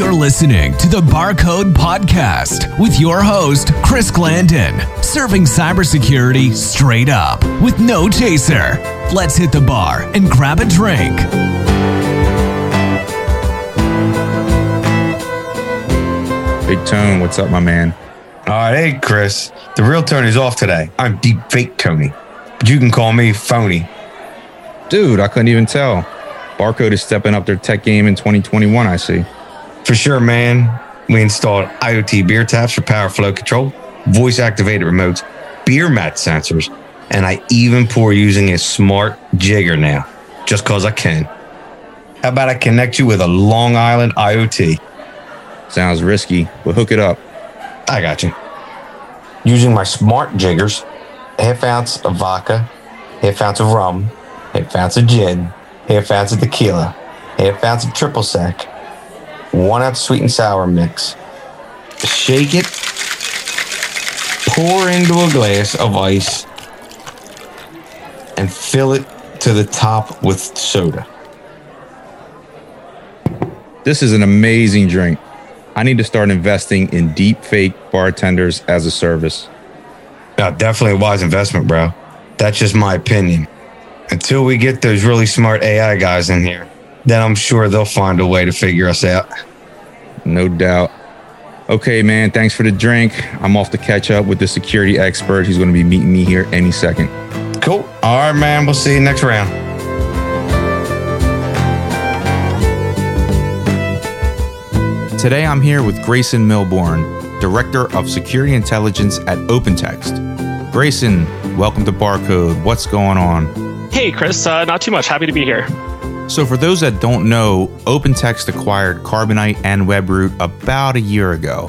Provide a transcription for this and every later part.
You're listening to the Barcode Podcast with your host, Chris Glanden, serving cybersecurity straight up with no chaser. Let's hit the bar and grab a drink. Big Tone, what's up, my man? All right, hey, Chris. The real Tony's off today. I'm deep fake Tony, but you can call me phony. Dude, I couldn't even tell. Barcode is stepping up their tech game in 2021, I see. For sure, man. We installed IoT beer taps for power flow control, voice activated remotes, beer mat sensors, and I even pour using a smart jigger now, just cause I can. How about I connect you with a Long Island IoT? Sounds risky, but hook it up. I got you. Using my smart jiggers, half ounce of vodka, half ounce of rum, half ounce of gin, half ounce of tequila, half ounce of triple sec, one ounce sweet and sour mix. Shake it, pour into a glass of ice, and fill it to the top with soda. This is an amazing drink. I need to start investing in deep fake bartenders as a service. No, definitely a wise investment, bro. That's just my opinion. Until we get those really smart AI guys in here, then I'm sure they'll find a way to figure us out. No doubt. Okay, man, thanks for the drink. I'm off to catch up with the security expert. He's going to be meeting me here any second. Cool. All right, man. We'll see you next round. Today I'm here with Grayson Milbourne, Director of Security Intelligence at OpenText. Grayson, welcome to Barcode. What's going on? Hey, Chris. Uh, not too much. Happy to be here. So, for those that don't know, OpenText acquired Carbonite and WebRoot about a year ago.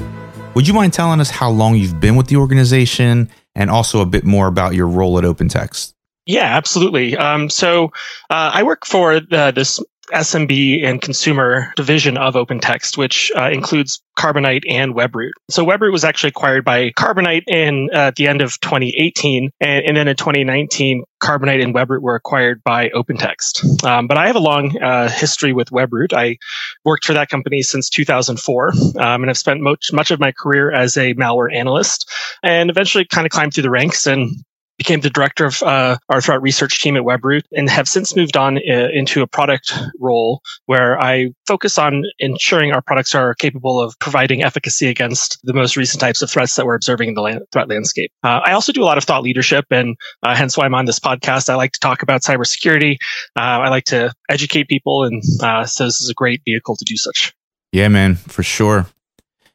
Would you mind telling us how long you've been with the organization and also a bit more about your role at OpenText? Yeah, absolutely. Um, so uh, I work for uh, this SMB and consumer division of OpenText, which uh, includes Carbonite and WebRoot. So WebRoot was actually acquired by Carbonite in uh, at the end of 2018, and, and, then in 2019, Carbonite and WebRoot were acquired by OpenText. Um, but I have a long uh, history with WebRoot. I worked for that company since 2004, um, and I've spent much much of my career as a malware analyst, and eventually kind of climbed through the ranks and became the director of uh, our threat research team at WebRoot and have since moved on uh, into a product role where I focus on ensuring our products are capable of providing efficacy against the most recent types of threats that we're observing in the threat landscape. Uh, I also do a lot of thought leadership, and uh, hence why I'm on this podcast. I like to talk about cybersecurity. Uh, I like to educate people, and uh, so this is a great vehicle to do such. Yeah, man, for sure.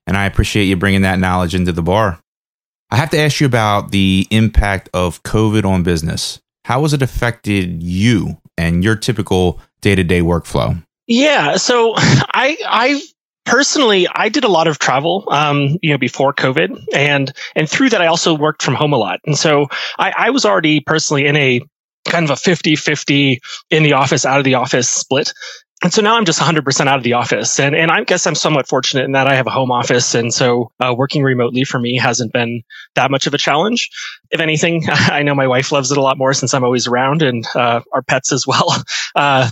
And I appreciate you bringing that knowledge into the bar. I have to ask you about the impact of COVID on business. How has it affected you and your typical day to day workflow? Yeah, so I I personally I did a lot of travel, um, you know, before COVID, and and through that I also worked from home a lot, and so I, I was already personally in a kind of a 50-50 in the office out of the office split and so now I'm just 100% out of the office. And, and I guess I'm somewhat fortunate in that I have a home office. And so uh, working remotely for me hasn't been that much of a challenge. If anything, I know my wife loves it a lot more since I'm always around and uh, our pets as well. Uh,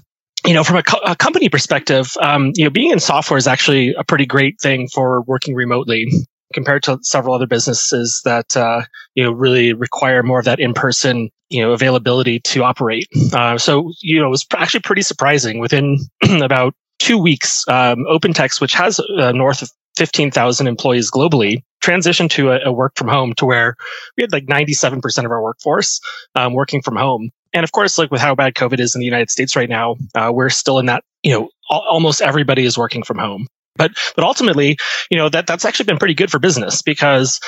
you know, from a, co- a company perspective, um, you know, being in software is actually a pretty great thing for working remotely compared to several other businesses that uh, you know really require more of that in-person you know availability to operate. Uh, so you know it was actually pretty surprising. Within about two weeks, um, OpenText, which has uh, north of 15,000 employees globally, transitioned to a, a, work from home to where we had like 97% of our workforce um, working from home. And of course, like with how bad COVID is in the United States right now, uh, we're still in that, you know, al- almost everybody is working from home. But but ultimately, you know that that's actually been pretty good for business because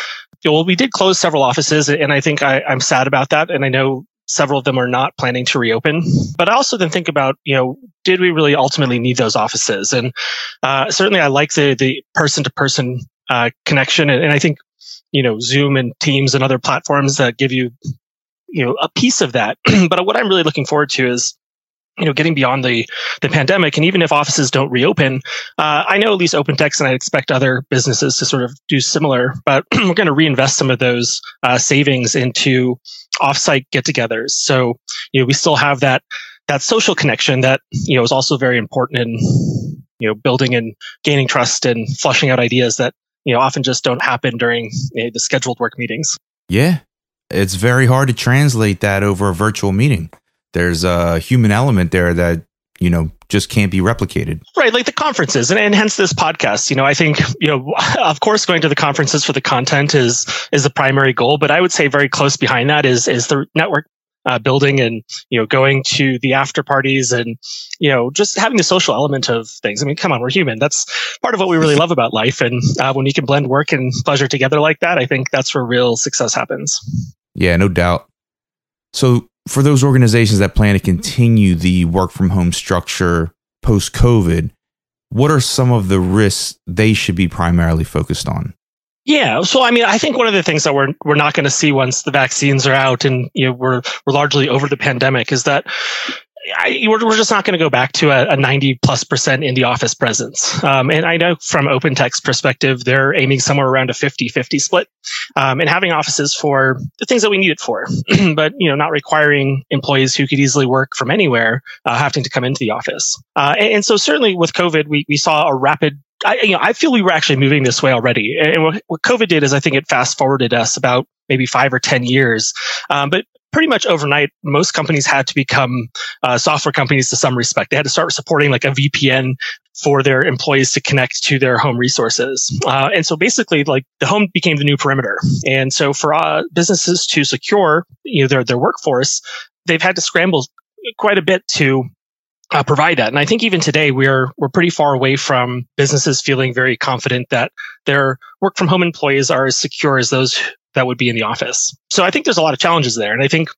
you know, well, we did close several offices, and I think I, I'm sad about that. And I know several of them are not planning to reopen. But I also then think about, you know, did we really ultimately need those offices? And uh, certainly, I like the the person to person connection, and, and I think you know Zoom and Teams and other platforms that give you you know a piece of that. but what I'm really looking forward to is you know, getting beyond the the pandemic, and even if offices don't reopen, uh, I know at least OpenText, and I expect other businesses to sort of do similar. But we're going to reinvest some of those uh, savings into offsite get-togethers. So you know, we still have that that social connection that you know is also very important in you know, building and gaining trust and flushing out ideas that, you know, often just don't happen during you know, the scheduled work meetings. Yeah. It's very hard to translate that over a virtual meeting. There's a human element there that, you know, just can't be replicated. Right, like the conferences, and, and hence this podcast. You know, I think you know, of course, going to the conferences for the content is is the primary goal, but I would say very close behind that is is the network uh, building and you know going to the after parties and you know just having the social element of things. I mean, come on, we're human. That's part of what we really love about life. And uh, when you can blend work and pleasure together like that, I think that's where real success happens. Yeah, no doubt. So for those organizations that plan to continue the work from home structure post COVID, what are some of the risks they should be primarily focused on? Yeah, so I mean, I think one of the things that we're we're not going to see once the vaccines are out and you know we're we're largely over the pandemic is that I, we're, we're just not going to go back to a, a, 90 plus percent in the office presence. Um, and I know from OpenText perspective, they're aiming somewhere around a 50 50 split um, and having offices for the things that we need it for, but, you know, not requiring employees who could easily work from anywhere uh, having to come into the office. Uh, and, and, so certainly with COVID, we, we saw a rapid I, you know, I feel we were actually moving this way already. And what, what COVID did is I think it fast forwarded us about maybe five or 10 years. Um, but pretty much overnight, most companies had to become uh, software companies to some respect. They had to start supporting like a VPN for their employees to connect to their home resources. Uh, and so basically, like the home became the new perimeter. And so for uh, businesses to secure you know, their, their workforce, they've had to scramble quite a bit to uh, provide that. And I think even today we're we're pretty far away from businesses feeling very confident that their work from home employees are as secure as those that would be in the office. So I think there's a lot of challenges there. And I think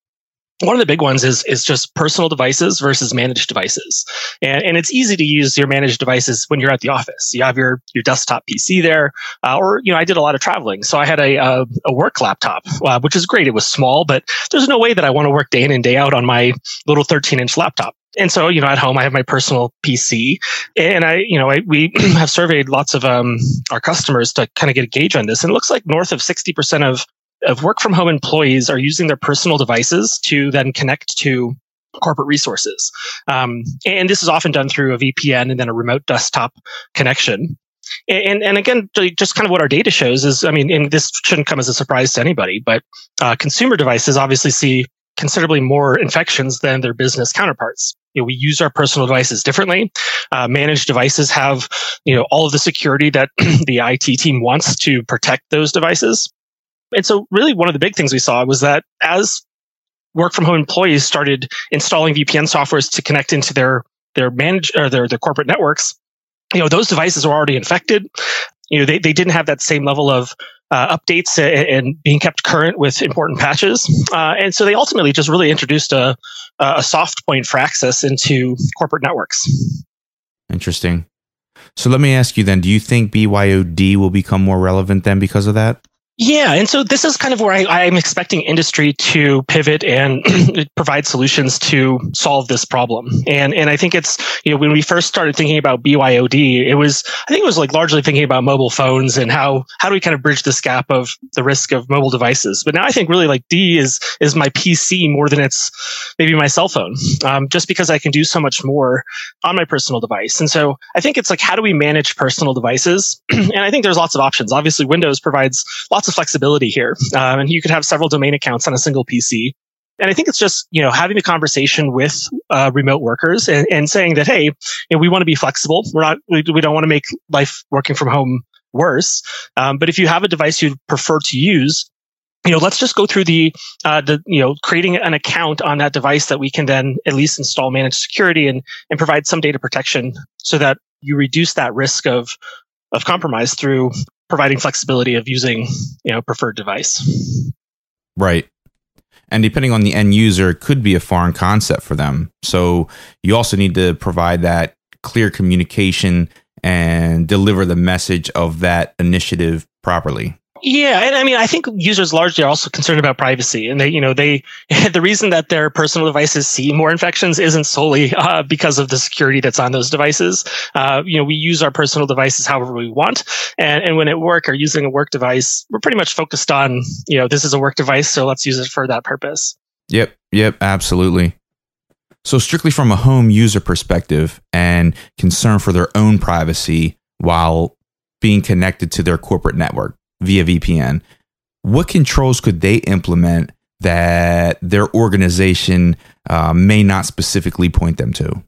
one of the big ones is is just personal devices versus managed devices, and and it's easy to use your managed devices when you're at the office. You have your your desktop PC there, uh, or you know I did a lot of traveling, so I had a a, a work laptop, uh, which is great. It was small, but there's no way that I want to work day in and day out on my little 13 inch laptop. And so, you know, at home, I have my personal PC and I, you know, I, we have surveyed lots of, um, our customers to kind of get a gauge on this. And it looks like north of 60% of, of work from home employees are using their personal devices to then connect to corporate resources. Um, and this is often done through a VPN and then a remote desktop connection. And, and again, just kind of what our data shows is, I mean, and this shouldn't come as a surprise to anybody, but uh, consumer devices obviously see considerably more infections than their business counterparts. You know, we use our personal devices differently. Uh, managed devices have, you know, all of the security that the IT team wants to protect those devices. And so really one of the big things we saw was that as work from home employees started installing VPN softwares to connect into their, their manage or their, their corporate networks, you know, those devices were already infected. You know, they, they didn't have that same level of uh, updates and, being kept current with important patches. Uh, and so they ultimately just really introduced a, a soft point for access into corporate networks. Interesting. So let me ask you then, do you think BYOD will become more relevant then because of that? Yeah, and so this is kind of where I, am expecting industry to pivot and provide solutions to solve this problem. And and I think it's you know when we first started thinking about BYOD, it was I think it was like largely thinking about mobile phones and how how do we kind of bridge this gap of the risk of mobile devices. But now I think really like D is is my PC more than it's maybe my cell phone, um, just because I can do so much more on my personal device. And so I think it's like how do we manage personal devices? and I think there's lots of options. Obviously, Windows provides lots of flexibility here. Um, and you could have several domain accounts on a single PC. And I think it's just, you know, having a conversation with uh, remote workers and, and, saying that, hey, you know, we want to be flexible. We're not, we, we don't want to make life working from home worse. Um, but if you have a device you prefer to use, you know, let's just go through the, uh, the, you know, creating an account on that device that we can then at least install managed security and, and provide some data protection so that you reduce that risk of, of compromise through providing flexibility of using you know preferred device. Right. And depending on the end user it could be a foreign concept for them. So you also need to provide that clear communication and deliver the message of that initiative properly yeah, and I mean, I think users largely are also concerned about privacy, and they, you know, they the reason that their personal devices see more infections isn't solely uh, because of the security that's on those devices. Uh, you know, we use our personal devices however we want, and and when at work or using a work device, we're pretty much focused on, you know, this is a work device, so let's use it for that purpose. Yep, yep, absolutely. So, strictly from a home user perspective and concern for their own privacy while being connected to their corporate network via VPN, what controls could they implement that their organization uh, may not specifically point them to?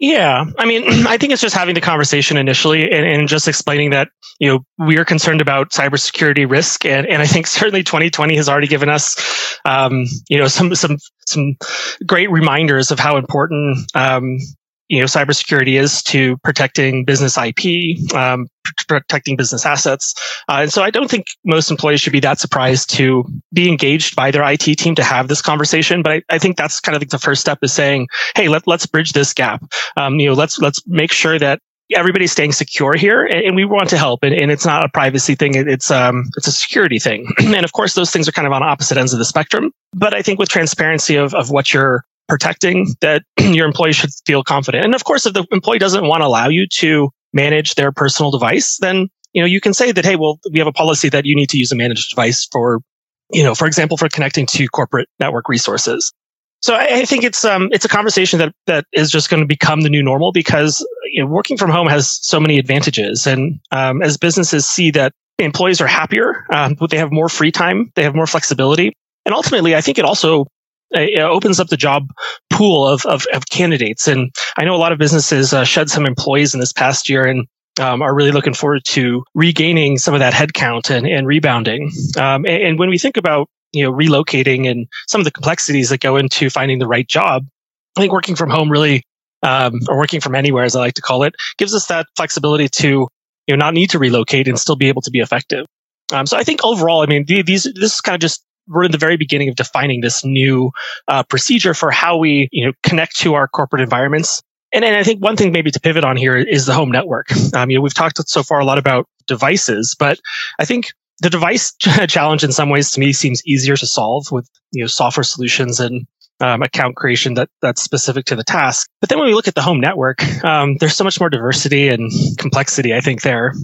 Yeah, I mean, I think it's just having the conversation initially and, and, just explaining that you know we are concerned about cybersecurity risk, and, and I think certainly 2020 has already given us um, you know some some some great reminders of how important um, you know cybersecurity is to protecting business IP, um, protecting business assets. Uh, and so I don't think most employees should be that surprised to be engaged by their IT team to have this conversation. But I, I think that's kind of like the first step is saying, hey, let, let's bridge this gap. Um, you know, let's let's make sure that everybody's staying secure here and, we want to help and, and, it's not a privacy thing it, it's um it's a security thing and of course those things are kind of on opposite ends of the spectrum but i think with transparency of, of what you're protecting that your employee should feel confident. And of course, if the employee doesn't want to allow you to manage their personal device, then you know you can say that hey, well, we have a policy that you need to use a managed device for, you know, for example, for connecting to corporate network resources. So I, I think it's um it's a conversation that that is just going to become the new normal because you know, working from home has so many advantages, and um, as businesses see that employees are happier, um, they have more free time, they have more flexibility, and ultimately, I think it also it opens up the job pool of, of, of candidates. And I know a lot of businesses uh, shed some employees in this past year and um, are really looking forward to regaining some of that headcount and, and rebounding. Um, and, and, when we think about you know relocating and some of the complexities that go into finding the right job, I think working from home really, um, or working from anywhere, as I like to call it, gives us that flexibility to you know not need to relocate and still be able to be effective. Um, so I think overall, I mean, these this is kind of just we're in the very beginning of defining this new uh, procedure for how we you know connect to our corporate environments. And, and I think one thing maybe to pivot on here is the home network. Um, you know, we've talked so far a lot about devices, but I think the device challenge in some ways to me seems easier to solve with you know software solutions and um, account creation that that's specific to the task. But then when we look at the home network, um, there's so much more diversity and complexity. I think there,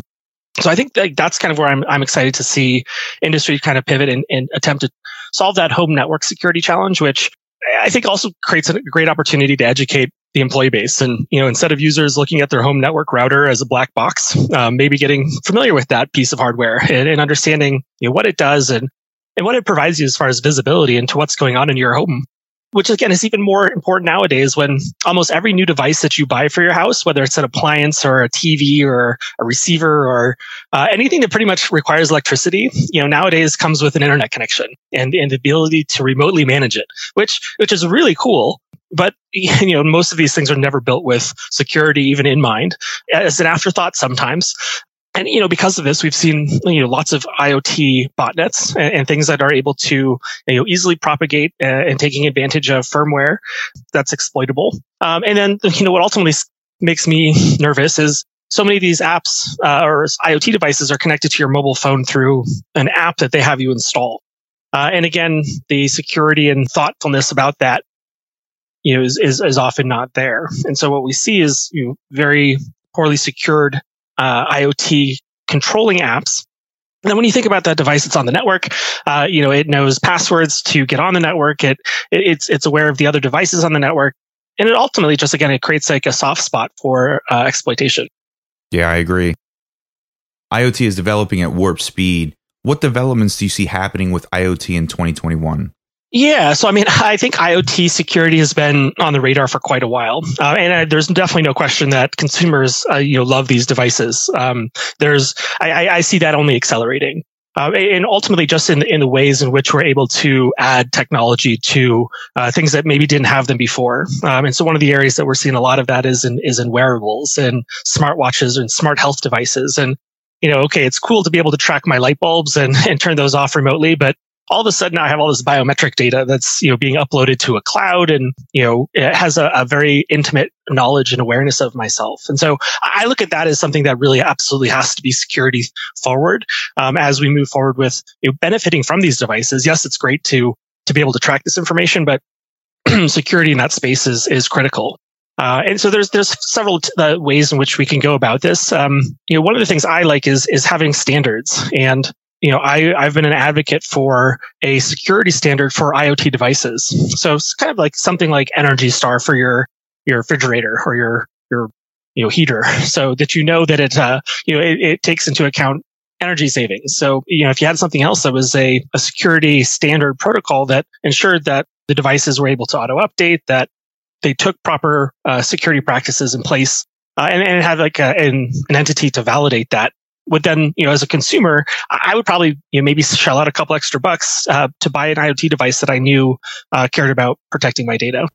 so I think that's kind of where I'm, I'm excited to see industry kind of pivot and, and attempt to solve that home network security challenge, which I think also creates a great opportunity to educate the employee base. And, you know, instead of users looking at their home network router as a black box, um, maybe getting familiar with that piece of hardware and, and understanding you know, what it does and, and what it provides you as far as visibility into what's going on in your home which again is even more important nowadays when almost every new device that you buy for your house, whether it's an appliance or a TV or a receiver or uh, anything that pretty much requires electricity, you know, nowadays comes with an internet connection and, and the ability to remotely manage it, which, which is really cool. But, you know, most of these things are never built with security even in mind as an afterthought sometimes and you know because of this we've seen you know lots of iot botnets and, and things that are able to you know easily propagate uh, and taking advantage of firmware that's exploitable. Um, and then you know what ultimately makes me nervous is so many of these apps uh, or iot devices are connected to your mobile phone through an app that they have you install. Uh, and again the security and thoughtfulness about that you know is, is, is often not there. And so what we see is you know, very poorly secured uh, IoT controlling apps. And then when you think about that device that's on the network, uh, you know, it knows passwords to get on the network. It, it, it's, it's aware of the other devices on the network. And it ultimately just, again, it creates like a soft spot for uh, exploitation. Yeah, I agree. IoT is developing at warp speed. What developments do you see happening with IoT in 2021? Yeah, so I mean, I think IoT security has been on the radar for quite a while, uh, and uh, there's definitely no question that consumers, uh, you know, love these devices. Um, there's, I, I, see that only accelerating, uh, and ultimately just in in the ways in which we're able to add technology to uh, things that maybe didn't have them before. Um, and so one of the areas that we're seeing a lot of that is in is in wearables and smartwatches and smart health devices, and you know, okay, it's cool to be able to track my light bulbs and, and turn those off remotely, but all of a sudden I have all this biometric data that's, you know, being uploaded to a cloud and, you know, it has a, a, very intimate knowledge and awareness of myself. And so I look at that as something that really absolutely has to be security forward um, as we move forward with you know, benefiting from these devices. Yes, it's great to, to be able to track this information, but security in that space is, is critical. Uh, and so there's there's several t- uh, ways in which we can go about this. Um, you know, one of the things I like is is having standards, and you know, I, I've been an advocate for a security standard for IoT devices. So it's kind of like something like Energy Star for your, your refrigerator or your, your, you know, heater. So that you know that it, uh, you know, it, it takes into account energy savings. So, you know, if you had something else that was a, a security standard protocol that ensured that the devices were able to auto update, that they took proper uh, security practices in place, uh, and, and had like a, an, an entity to validate that, would then, you know, as a consumer, I would probably, you know, maybe shell out a couple extra bucks uh, to buy an IoT device that I knew uh, cared about protecting my data.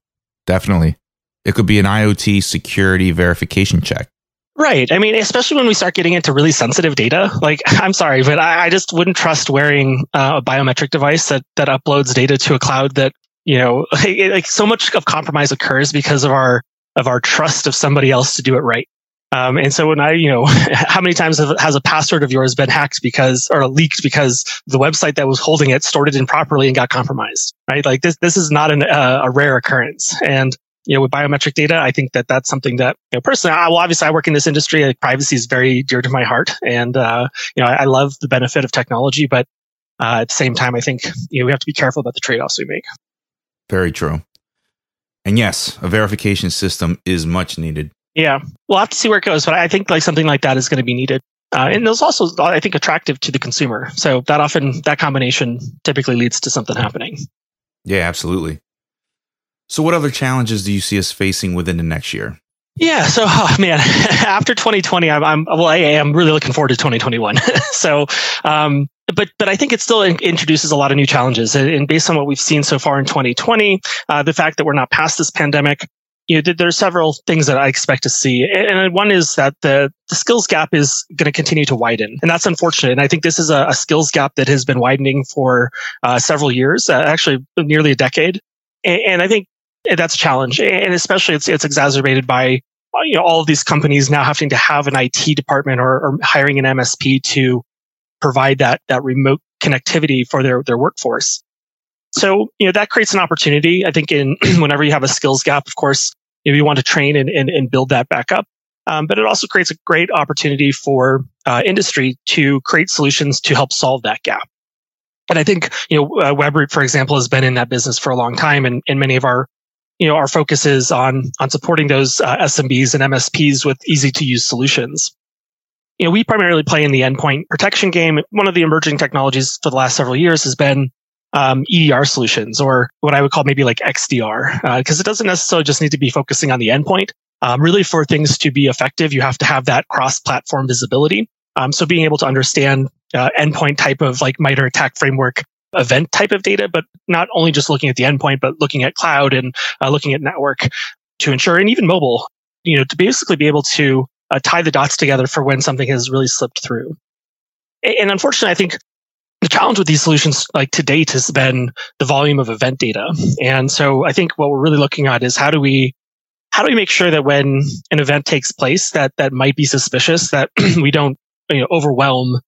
Definitely. It could be an IoT security verification check. Right. I mean, especially when we start getting into really sensitive data. Like, I'm sorry, but I, I just wouldn't trust wearing uh, a biometric device that, that uploads data to a cloud that, you know, like, like so much of compromise occurs because of our, of our trust of somebody else to do it right. Um, and so when I, you know, how many times has a password of yours been hacked because, or leaked because the website that was holding it stored it improperly and got compromised, right? Like this, this is not an, uh, a rare occurrence. And, you know, with biometric data, I think that that's something that, you know, personally, I, well, obviously I work in this industry. Like, privacy is very dear to my heart. And, uh, you know, I, I love the benefit of technology, but, uh, at the same time, I think, you know, we have to be careful about the trade-offs we make. Very true. And yes, a verification system is much needed. Yeah, we'll have to see where it goes, but I think like something like that is going to be needed. Uh, and it's also, I think, attractive to the consumer. So that often, that combination typically leads to something happening. Yeah, absolutely. So, what other challenges do you see us facing within the next year? Yeah, so oh, man, after 2020, I'm, I'm well, I am really looking forward to 2021. so, um, but but I think it still in- introduces a lot of new challenges, and, and, based on what we've seen so far in 2020, uh, the fact that we're not past this pandemic, you know, there are several things that I expect to see. And one is that the, the skills gap is going to continue to widen. And that's unfortunate. And I think this is a, a skills gap that has been widening for uh, several years, uh, actually nearly a decade. And, and, I think that's a challenge. And especially it's, it's exacerbated by you know, all of these companies now having to have an IT department or, or hiring an MSP to provide that, that remote connectivity for their, their workforce. So, you know, that creates an opportunity. I think in whenever you have a skills gap, of course, know, you want to train and, and, and, build that back up. Um, but it also creates a great opportunity for uh, industry to create solutions to help solve that gap. And I think, you know, uh, Webroot, for example, has been in that business for a long time. And, and many of our, you know, our focus is on, on supporting those uh, SMBs and MSPs with easy to use solutions. You know, we primarily play in the endpoint protection game. One of the emerging technologies for the last several years has been um, EDR solutions or what I would call maybe like XDR, because uh, it doesn't necessarily just need to be focusing on the endpoint. Um, really, for things to be effective, you have to have that cross-platform visibility. Um, so being able to understand uh, endpoint type of like MITRE ATT&CK framework event type of data, but not only just looking at the endpoint, but looking at cloud and uh, looking at network to ensure, and even mobile, you know, to basically be able to uh, tie the dots together for when something has really slipped through. And unfortunately, I think the challenge with these solutions like to date has been the volume of event data. And so i think what we're really looking at is how do we how do we make sure that when an event takes place that that might be suspicious that we don't you know overwhelm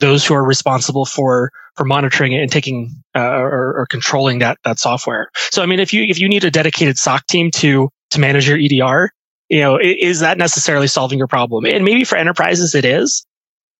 those who are responsible for for monitoring it and taking uh, or, or controlling that that software. So i mean if you if you need a dedicated soc team to to manage your edr you know is that necessarily solving your problem? And maybe for enterprises it is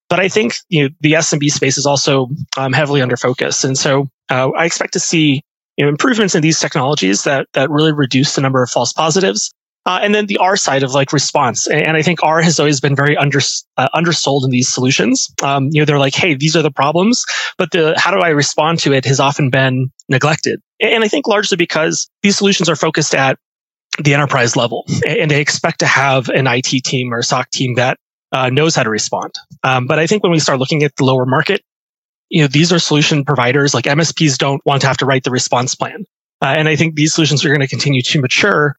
but I think you know, the SMB space is also um, heavily under focus. And so uh, I expect to see you know, improvements in these technologies that, that really reduce the number of false positives. Uh, and then the R side of like response. And I think R has always been very under, uh, undersold in these solutions. Um, you know, they're like, Hey, these are the problems, but the, how do I respond to it has often been neglected. And I think largely because these solutions are focused at the enterprise level and they expect to have an IT team or SOC team that uh, knows how to respond. Um, but I think when we start looking at the lower market, you know, these are solution providers like MSPs don't want to have to write the response plan. Uh, and I think these solutions are going to continue to mature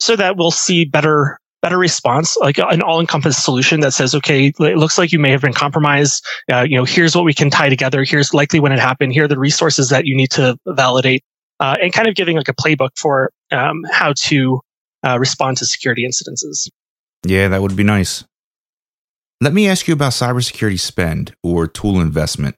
so that we'll see better, better response, like an all encompassing solution that says, okay, it looks like you may have been compromised. Uh, you know, here's what we can tie together. Here's likely when it happened. Here are the resources that you need to validate. Uh, and kind of giving like a playbook for um, how to uh, respond to security incidences. Yeah, that would be nice. Let me ask you about cybersecurity spend or tool investment.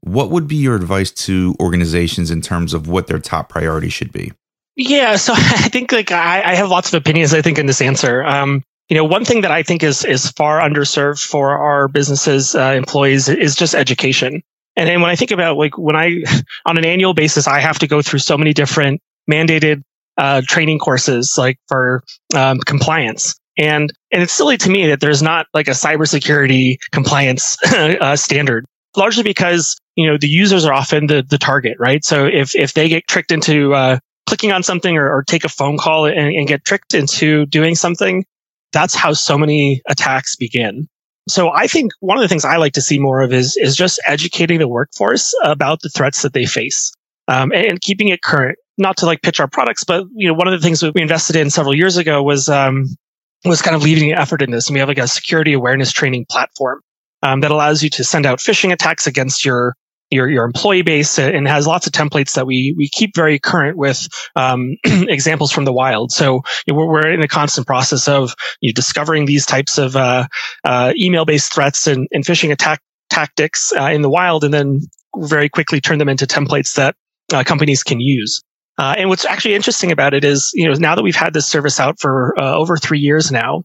What would be your advice to organizations in terms of what their top priority should be? Yeah, so I think like I, I have lots of opinions. I think in this answer, um, you know, one thing that I think is is far underserved for our businesses uh, employees is just education. And, and when I think about like when I on an annual basis, I have to go through so many different mandated uh, training courses like for um, compliance. And and it's silly to me that there's not like a cybersecurity compliance uh, standard, largely because you know the users are often the the target, right? So if if they get tricked into uh, clicking on something or, or, take a phone call and, and get tricked into doing something, that's how so many attacks begin. So I think one of the things I like to see more of is is just educating the workforce about the threats that they face um, and, and, keeping it current. Not to like pitch our products, but you know one of the things that we invested in several years ago was um, was kind of leading effort in this. And we have like a security awareness training platform um, that allows you to send out phishing attacks against your your your employee base and has lots of templates that we we keep very current with um, examples from the wild. So you know, we're, we're in a constant process of you know, discovering these types of uh, uh, email based threats and, and phishing attack tactics uh, in the wild, and then very quickly turn them into templates that uh, companies can use. Uh, and what's actually interesting about it is, you know, now that we've had this service out for uh, over three years now,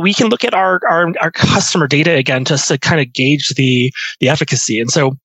we can look at our, our, our customer data again just to kind of gauge the the efficacy. And so you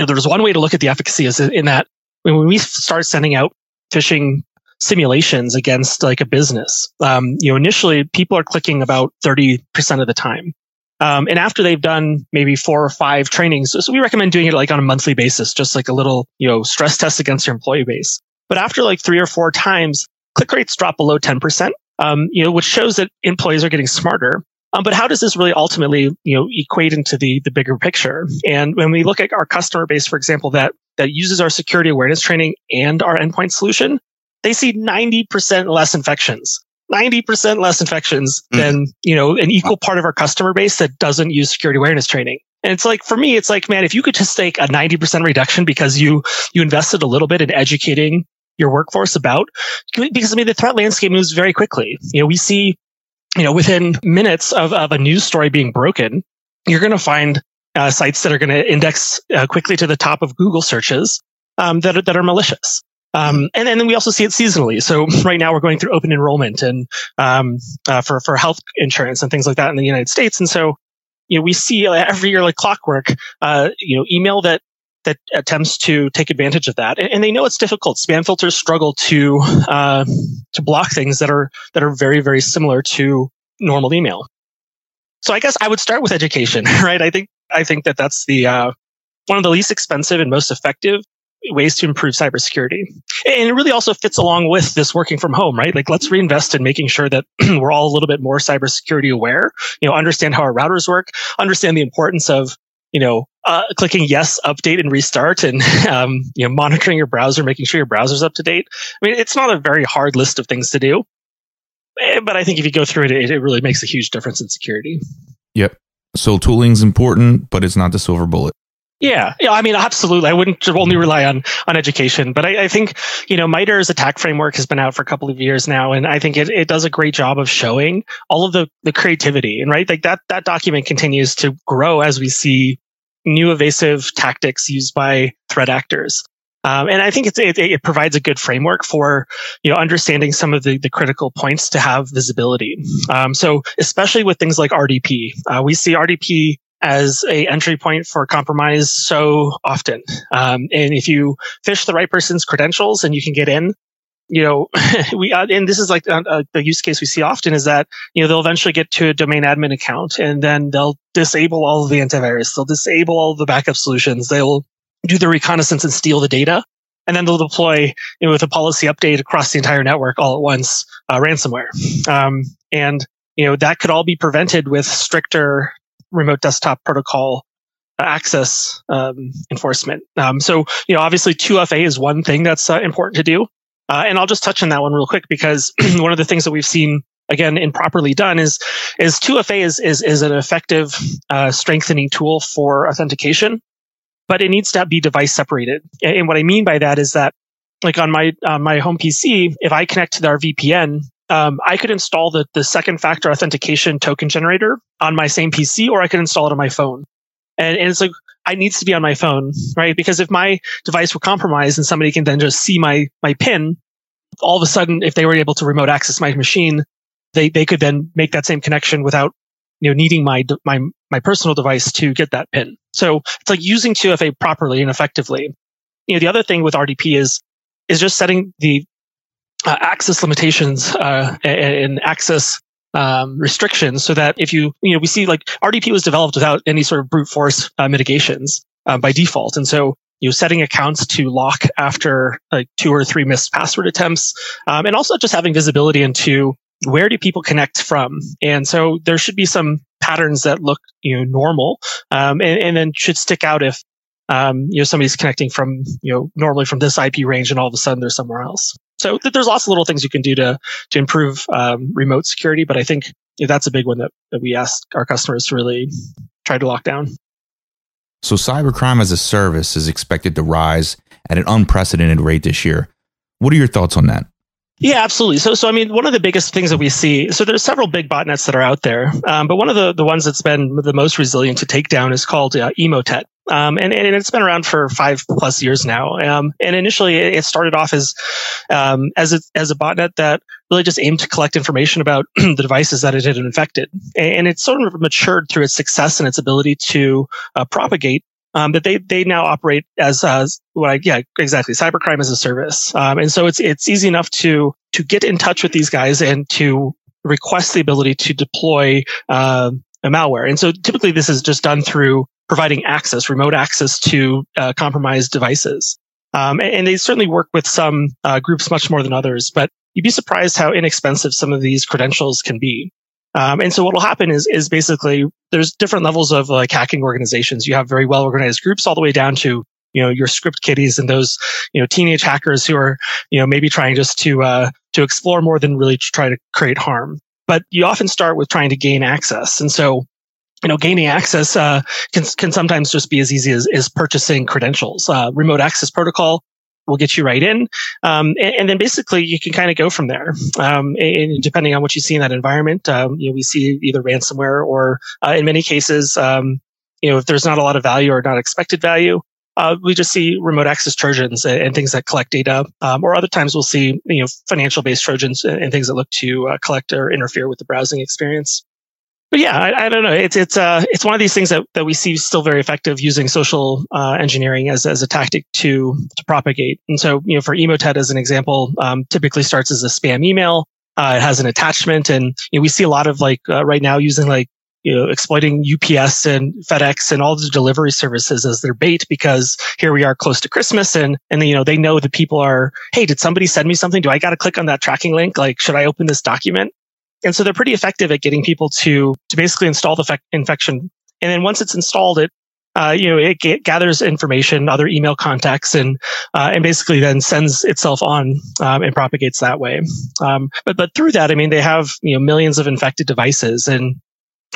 know, there's one way to look at the efficacy is in that when we start sending out phishing simulations against like a business, um, you know, initially people are clicking about 30% of the time. Um, and after they've done maybe four or five trainings, so we recommend doing it like on a monthly basis, just like a little, you know, stress test against your employee base. But after like three or four times, click rates drop below 10%, um, you know, which shows that employees are getting smarter. Um, but how does this really ultimately, you know, equate into the the bigger picture? And when we look at our customer base, for example, that that uses our security awareness training and our endpoint solution, they see 90% less infections. 90% less infections mm. than, you know, an equal part of our customer base that doesn't use security awareness training. And it's like, for me, it's like, man, if you could just take a 90% reduction because you, you invested a little bit in educating your workforce about, because I mean, the threat landscape moves very quickly. You know, we see you know, within minutes of, of a news story being broken, you're going to find uh, sites that are going to index uh, quickly to the top of Google searches um, that are, that are malicious. Um, and, and then we also see it seasonally. So right now we're going through open enrollment and um, uh, for for health insurance and things like that in the United States. And so you know we see every year like clockwork, uh, you know, email that that attempts to take advantage of that. And, they know it's difficult. Spam filters struggle to uh, to block things that are that are very very similar to normal email. So I guess I would start with education, right? I think I think that that's the uh, one of the least expensive and most effective ways to improve cybersecurity. And it really also fits along with this working from home, right? Like let's reinvest in making sure that we're all a little bit more cybersecurity aware, you know, understand how our routers work, understand the importance of you know, uh, clicking yes, update and restart and, um, you know, monitoring your browser, making sure your browser's up to date. I mean, it's not a very hard list of things to do. Eh, but I think if you go through it, it, it really makes a huge difference in security. Yep. So tooling's important, but it's not the silver bullet. Yeah, yeah. I mean, absolutely. I wouldn't only rely on on education, but I, I, think you know MITRE's ATT&CK framework has been out for a couple of years now, and I think it, it does a great job of showing all of the the creativity and right like that that document continues to grow as we see new evasive tactics used by threat actors. Um, and I think it, it, provides a good framework for you know understanding some of the, the critical points to have visibility. Um, so especially with things like RDP, uh, we see RDP as a entry point for compromise so often. Um, and if you phish the right person's credentials and you can get in, you know, we, uh, and this is like uh, uh, the use case we see often is that, you know, they'll eventually get to a domain admin account and then they'll disable all of the antivirus. They'll disable all the backup solutions. They'll do the reconnaissance and steal the data. And then they'll deploy you know, with a policy update across the entire network all at once, uh, ransomware. Um, and, you know, that could all be prevented with stricter remote desktop protocol access um, enforcement. Um, so, you know, obviously 2FA is one thing that's uh, important to do. Uh, and I'll just touch on that one real quick because one of the things that we've seen again improperly done is is 2FA is is, is an effective uh, strengthening tool for authentication, but it needs to be device separated. And what I mean by that is that like on my my home PC, if I connect to our VPN, um, I could install the the second factor authentication token generator on my same PC, or I could install it on my phone. And, and it's like I needs to be on my phone, right? Because if my device were compromised and somebody can then just see my my pin, all of a sudden, if they were able to remote access my machine, they, they could then make that same connection without, you know, needing my, my, my personal device to get that pin. So it's like using 2FA properly and effectively. You know, the other thing with RDP is, is just setting the uh, access limitations uh, and, access um, restrictions so that if you, you know, we see like RDP was developed without any sort of brute force uh, mitigations uh, by default. And so, you know, setting accounts to lock after like two or three missed password attempts, um, and also just having visibility into where do people connect from. And so there should be some patterns that look, you know, normal, um, and, and then should stick out if, um, you know, somebody's connecting from, you know, normally from this IP range and all of a sudden they're somewhere else. So th- there's lots of little things you can do to to improve um, remote security, but I think that's a big one that, that we ask our customers to really try to lock down. So cybercrime as a service is expected to rise at an unprecedented rate this year. What are your thoughts on that? Yeah, absolutely. So, so I mean, one of the biggest things that we see, so there's several big botnets that are out there, um, but one of the, the ones that's been the most resilient to take down is called uh, Emotet. Um, and, and it's been around for five plus years now. Um, and initially it started off as, um, as a, as a botnet that really just aimed to collect information about the devices that it had infected. And it's sort of matured through its success and its ability to uh, propagate um, that they they now operate as uh, what I yeah exactly cybercrime as a service, um, and so it's it's easy enough to to get in touch with these guys and to request the ability to deploy uh, a malware. And so typically this is just done through providing access, remote access to uh, compromised devices. Um, and, and, they certainly work with some uh, groups much more than others, but you'd be surprised how inexpensive some of these credentials can be. Um, and so what will happen is, is basically there's different levels of like hacking organizations. You have very well organized groups all the way down to, you know, your script kiddies and those, you know, teenage hackers who are, you know, maybe trying just to, uh, to explore more than really to try to create harm. But you often start with trying to gain access. And so, you know, gaining access uh, can can sometimes just be as easy as, as purchasing credentials. Uh, remote access protocol will get you right in. Um, and, and, then basically you can kind of go from there. Um, and depending on what you see in that environment, um, you know, we see either ransomware or uh, in many cases, um, you know, if there's not a lot of value or not expected value, uh, we just see remote access Trojans and, and things that collect data. Um, or other times we'll see, you know, financial based Trojans and, and, things that look to uh, collect or interfere with the browsing experience but yeah, I, I, don't know. It's it's uh it's one of these things that, that we see still very effective using social uh, engineering as as a tactic to to propagate. And so you know, for Emotet as an example, um, typically starts as a spam email. Uh, it has an attachment, and you know, we see a lot of like uh, right now using like you know exploiting UPS and FedEx and all the delivery services as their bait because here we are close to Christmas, and and you know they know that people are hey, did somebody send me something? Do I got to click on that tracking link? Like, should I open this document? And so they're pretty effective at getting people to, to basically install the fe- infection. And then once it's installed, it, uh, you know, it g- gathers information, other email contacts, and uh, and basically then sends itself on um, and propagates that way. Um, but but through that, I mean, they have you know millions of infected devices, and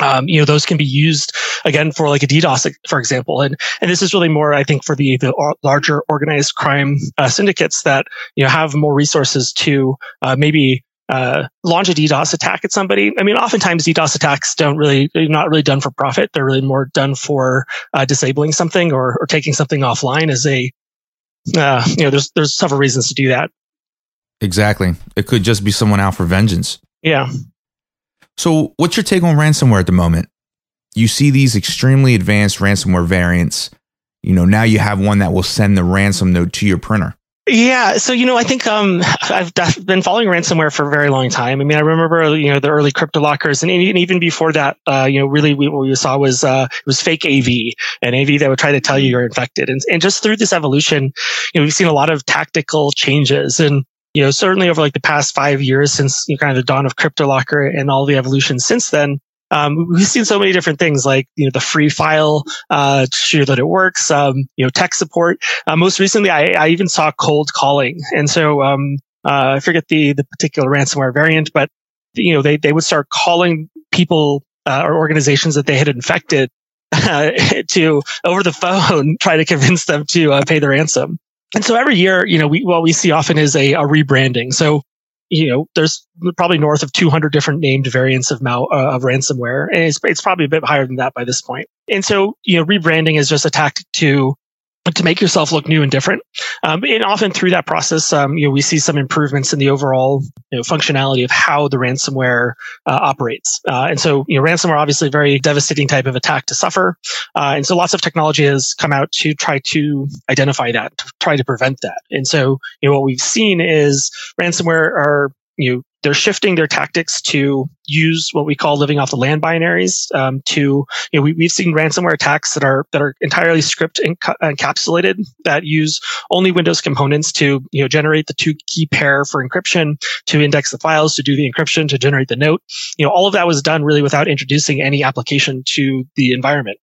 um, you know those can be used again for like a DDoS, for example, and and this is really more, I think, for the the larger organized crime uh, syndicates that you know have more resources to uh, maybe uh, launch a DDoS attack at somebody. I mean, oftentimes DDoS attacks don't really, they're not really done for profit. They're really more done for uh, disabling something or, or taking something offline as a, uh, you know, there's, there's several reasons to do that. Exactly. It could just be someone out for vengeance. Yeah. So what's your take on ransomware at the moment? You see these extremely advanced ransomware variants. You know, now you have one that will send the ransom note to your printer. Yeah, so you know, I think um, I've been following ransomware for a very long time. I mean, I remember you know the early CryptoLockers, and even before that, uh, you know, really we, what we saw was uh, it was fake AV, and AV that would try to tell you you're infected, and and just through this evolution, you know, we've seen a lot of tactical changes, and you know, certainly over like the past five years since you know, kind of the dawn of CryptoLocker and all the evolution since then, um, we've seen so many different things like you know the free file uh, to show that it works um, you know tech support. Uh, most recently I, I, even saw cold calling. And so um, uh, i forget the the particular ransomware variant but you know they, they would start calling people uh, or organizations that they had infected to over the phone try to convince them to uh, pay the ransom. And so every year, you know, we, what we see often is a, a rebranding. So you know, there's probably north of 200 different named variants of mal uh, of ransomware, and it's it's probably a bit higher than that by this point. And so, you know, rebranding is just a tactic to to make yourself look new and different. Um, and often through that process, um, you know, we see some improvements in the overall you know, functionality of how the ransomware uh, operates. Uh, and so, you know, ransomware obviously a very devastating type of attack to suffer. Uh, and so lots of technology has come out to try to identify that, to try to prevent that. And so, you know, what we've seen is ransomware are you know, they're shifting their tactics to use what we call living off the land binaries um, to you know we, have seen ransomware attacks that are that are entirely script enca- encapsulated that use only windows components to you know generate the two key pair for encryption to index the files to do the encryption to generate the note. You know all of that was done really without introducing any application to the environment.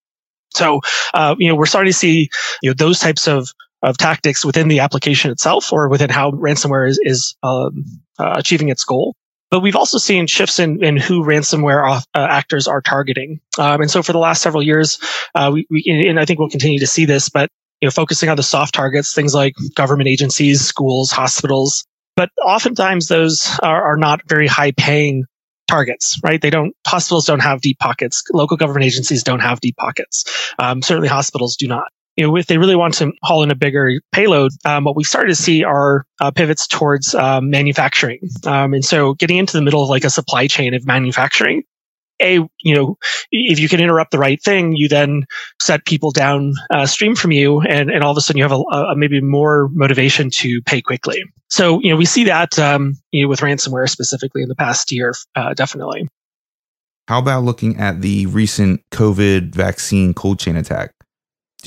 So, uh, you know, we're starting to see, you know, those types of of tactics within the application itself or within how ransomware is, is um, uh, achieving its goal. But we've also seen shifts in, in who ransomware off, uh, actors are targeting. Um, and so for the last several years, uh, we, we, and I think we'll continue to see this, but you know, focusing on the soft targets, things like government agencies, schools, hospitals. But oftentimes those are, are not very high paying targets, right? They don't, hospitals don't have deep pockets. Local government agencies don't have deep pockets. Um, certainly hospitals do not you know, if they really want to haul in a bigger payload, um, what we started to see are uh, pivots towards um, manufacturing. Um, and so getting into the middle of like a supply chain of manufacturing, a, you know, if you can interrupt the right thing, you then set people down uh, stream from you and, and all of a sudden you have a, a, maybe more motivation to pay quickly. So, you know, we see that, um, you know, with ransomware specifically in the past year, uh, definitely. How about looking at the recent COVID vaccine cold chain attack?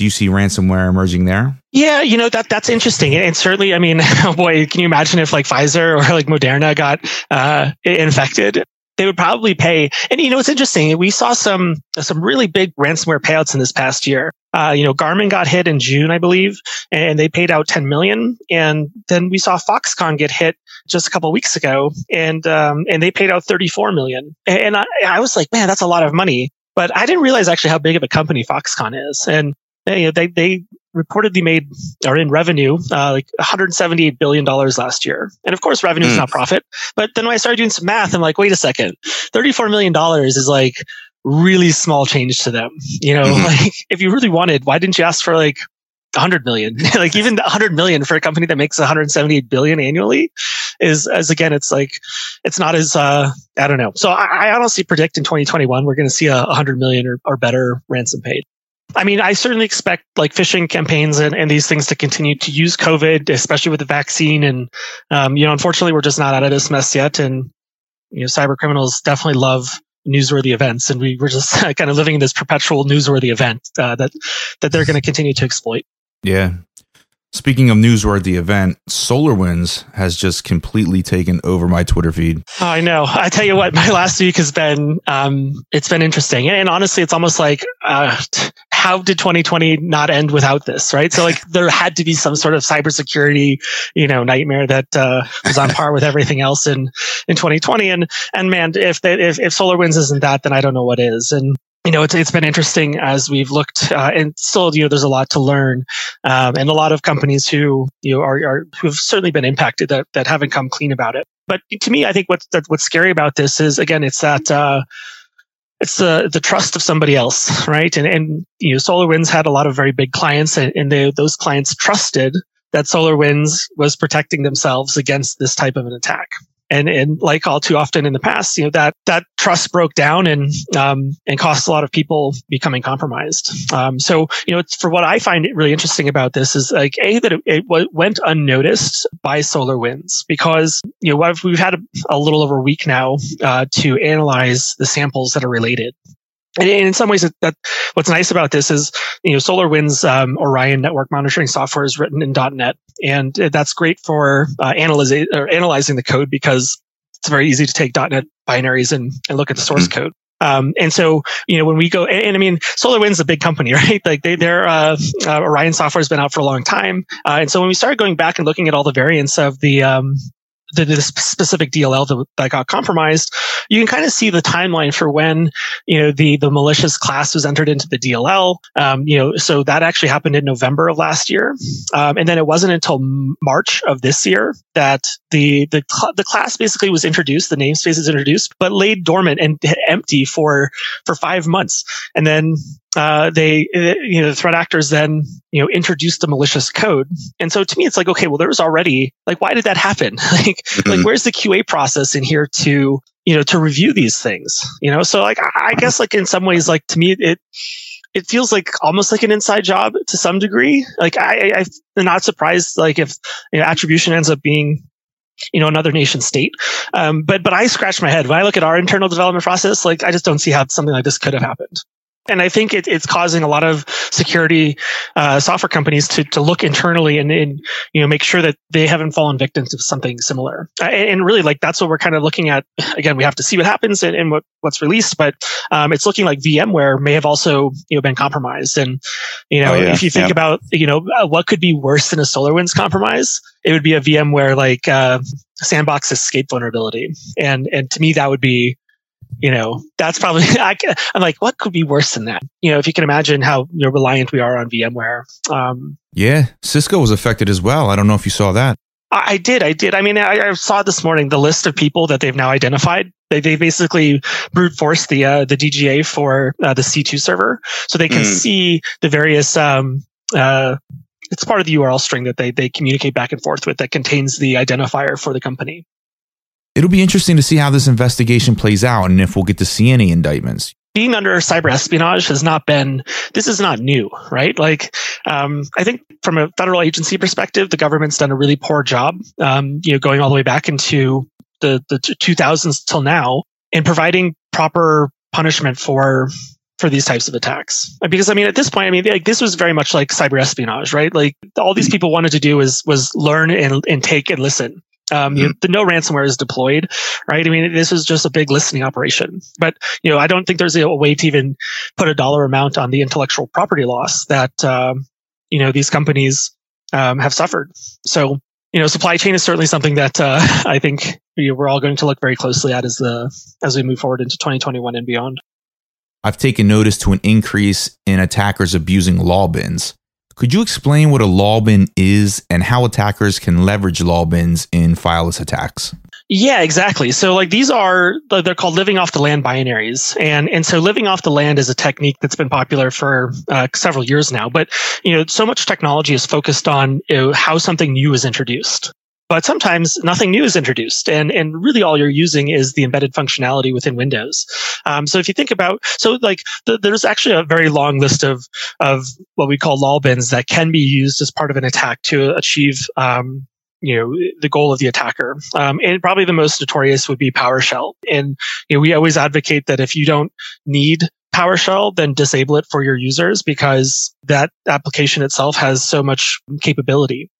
Do you see ransomware emerging there? Yeah, you know that that's interesting, and certainly, I mean, boy, can you imagine if like Pfizer or like Moderna got uh, infected? They would probably pay. And you know, it's interesting. We saw some some really big ransomware payouts in this past year. Uh, you know, Garmin got hit in June, I believe, and they paid out 10 million. And then we saw Foxconn get hit just a couple weeks ago, and um, and they paid out 34 million. And I, I was like, man, that's a lot of money. But I didn't realize actually how big of a company Foxconn is. And they, they, they reportedly made or in revenue uh, like 178 billion dollars last year. And of course revenue is mm. not profit. But then when i started doing some math i'm like wait a second. 34 million dollars is like really small change to them. You know mm-hmm. like if you really wanted why didn't you ask for like 100 million? Like even 100 million for a company that makes 178 billion annually is as again it's like it's not as uh i don't know. So i, I honestly predict in 2021 we're going to see a 100 million or, or better ransom paid I mean, I certainly expect like phishing campaigns and, and these things to continue to use COVID, especially with the vaccine. And, um, you know, unfortunately, we're just not out of this mess yet. And, you know, cyber criminals definitely love newsworthy events. And we were just kind of living in this perpetual newsworthy event uh, that, that they're going to continue to exploit. Yeah. Speaking of newsworthy event, SolarWinds has just completely taken over my Twitter feed. Oh, I know. I tell you what, my last week has been um, it's been interesting, and, and honestly, it's almost like uh, how did 2020 not end without this, right? So like there had to be some sort of cybersecurity, you know, nightmare that uh, was on par with everything else in in 2020, and and man, if they, if if SolarWinds isn't that, then I don't know what is, and you know, it's it's been interesting as we've looked, uh, and still, you know, there's a lot to learn, um, and a lot of companies who you know are, are who have certainly been impacted that that haven't come clean about it. But to me, I think what's that, what's scary about this is again, it's that. Uh, it's the the trust of somebody else, right? And and you know, SolarWinds had a lot of very big clients, and, and they, those clients trusted that SolarWinds was protecting themselves against this type of an attack and and like all too often in the past, you know that that trust broke down and um, and cost a lot of people becoming compromised. Um, so you know, for what I find really interesting about this is like a that it, it went unnoticed by SolarWinds because you know we've had a, a little over a week now uh, to analyze the samples that are related and in some ways, that, what's nice about this is, you know, SolarWinds um, Orion network monitoring software is written in .NET, and that's great for uh, analyzing or analyzing the code because it's very easy to take .NET binaries and, and look at the source mm-hmm. code. Um, and so, you know, when we go, and, and, I mean, SolarWinds is a big company, right? Like they, their uh, uh, Orion software has been out for a long time, uh, and so when we started going back and looking at all the variants of the um, the, the specific DLL that, that got compromised, you can kind of see the timeline for when you know the the malicious class was entered into the DLL. Um, you know, so that actually happened in November of last year, um, and then it wasn't until March of this year that the the cl- the class basically was introduced, the namespace is introduced, but laid dormant and empty for for five months, and then uh, they, uh, you know, the threat actors then, you know, introduced the malicious code. And so to me, it's like, okay, well, there was already, like, why did that happen? like, mm-hmm. like, where's the QA process in here to, you know, to review these things? You know, so like, I guess like in some ways, like to me, it, it feels like almost like an inside job to some degree. Like I, I, I'm not surprised, like if you know, attribution ends up being you know another nation state um, but but i scratch my head when i look at our internal development process like i just don't see how something like this could have happened and I think it, it's causing a lot of security uh, software companies to to look internally and, and, you know make sure that they haven't fallen victim to something similar. And really, like that's what we're kind of looking at. Again, we have to see what happens and, and what, what's released, but um, it's looking like VMware may have also you know been compromised. And you know, oh, yeah. if you think yeah. about you know uh, what could be worse than a SolarWinds compromise, it would be a VMware like uh, sandbox escape vulnerability. And and to me, that would be you know, that's probably, I, am like, what could be worse than that? You know, if you can imagine how you know, reliant we are on VMware. Um, yeah, Cisco was affected as well. I don't know if you saw that. I, I did. I did. I mean, I, I, saw this morning the list of people that they've now identified. They, they basically brute force the uh, the DGA for uh, the C2 server, so they can mm. see the various. Um, uh, it's part of the URL string that they they communicate back and forth with that contains the identifier for the company it'll be interesting to see how this investigation plays out and if we'll get to see any indictments. Being under cyber espionage has not been this is not new right? Like um, i think from a federal agency perspective the government's done a really poor job um, you know going all the way back into the, the 2000s till now in providing proper punishment for for these types of attacks. Because i mean at this point i mean like this was very much like cyber espionage right? Like all these people wanted to do was was learn and, and take and listen um, you know, the no ransomware is deployed, right? I mean, this is just a big listening operation, but you know, I don't think there's a way to even put a dollar amount on the intellectual property loss that um, you know these companies um, have suffered. So, you know, supply chain is certainly something that uh, I think you know, we're all going to look very closely at as the as we move forward into 2021 and beyond. I've taken notice to an increase in attackers abusing LOLBins. Could you explain what a LOLBin is and how attackers can leverage LOLBins in fileless attacks? Yeah, exactly. So like these are they're called living off the land binaries, and and so living off the land is a technique that's been popular for uh, several years now. But you know, so much technology is focused on you know, how something new is introduced but sometimes nothing new is introduced and, and really all you're using is the embedded functionality within windows. Um, so if you think about so like the, there's actually a very long list of of what we call LOLBins that can be used as part of an attack to achieve um, you know the goal of the attacker. Um, and probably the most notorious would be powershell. And you know, we always advocate that if you don't need PowerShell, then disable it for your users because that application itself has so much capability.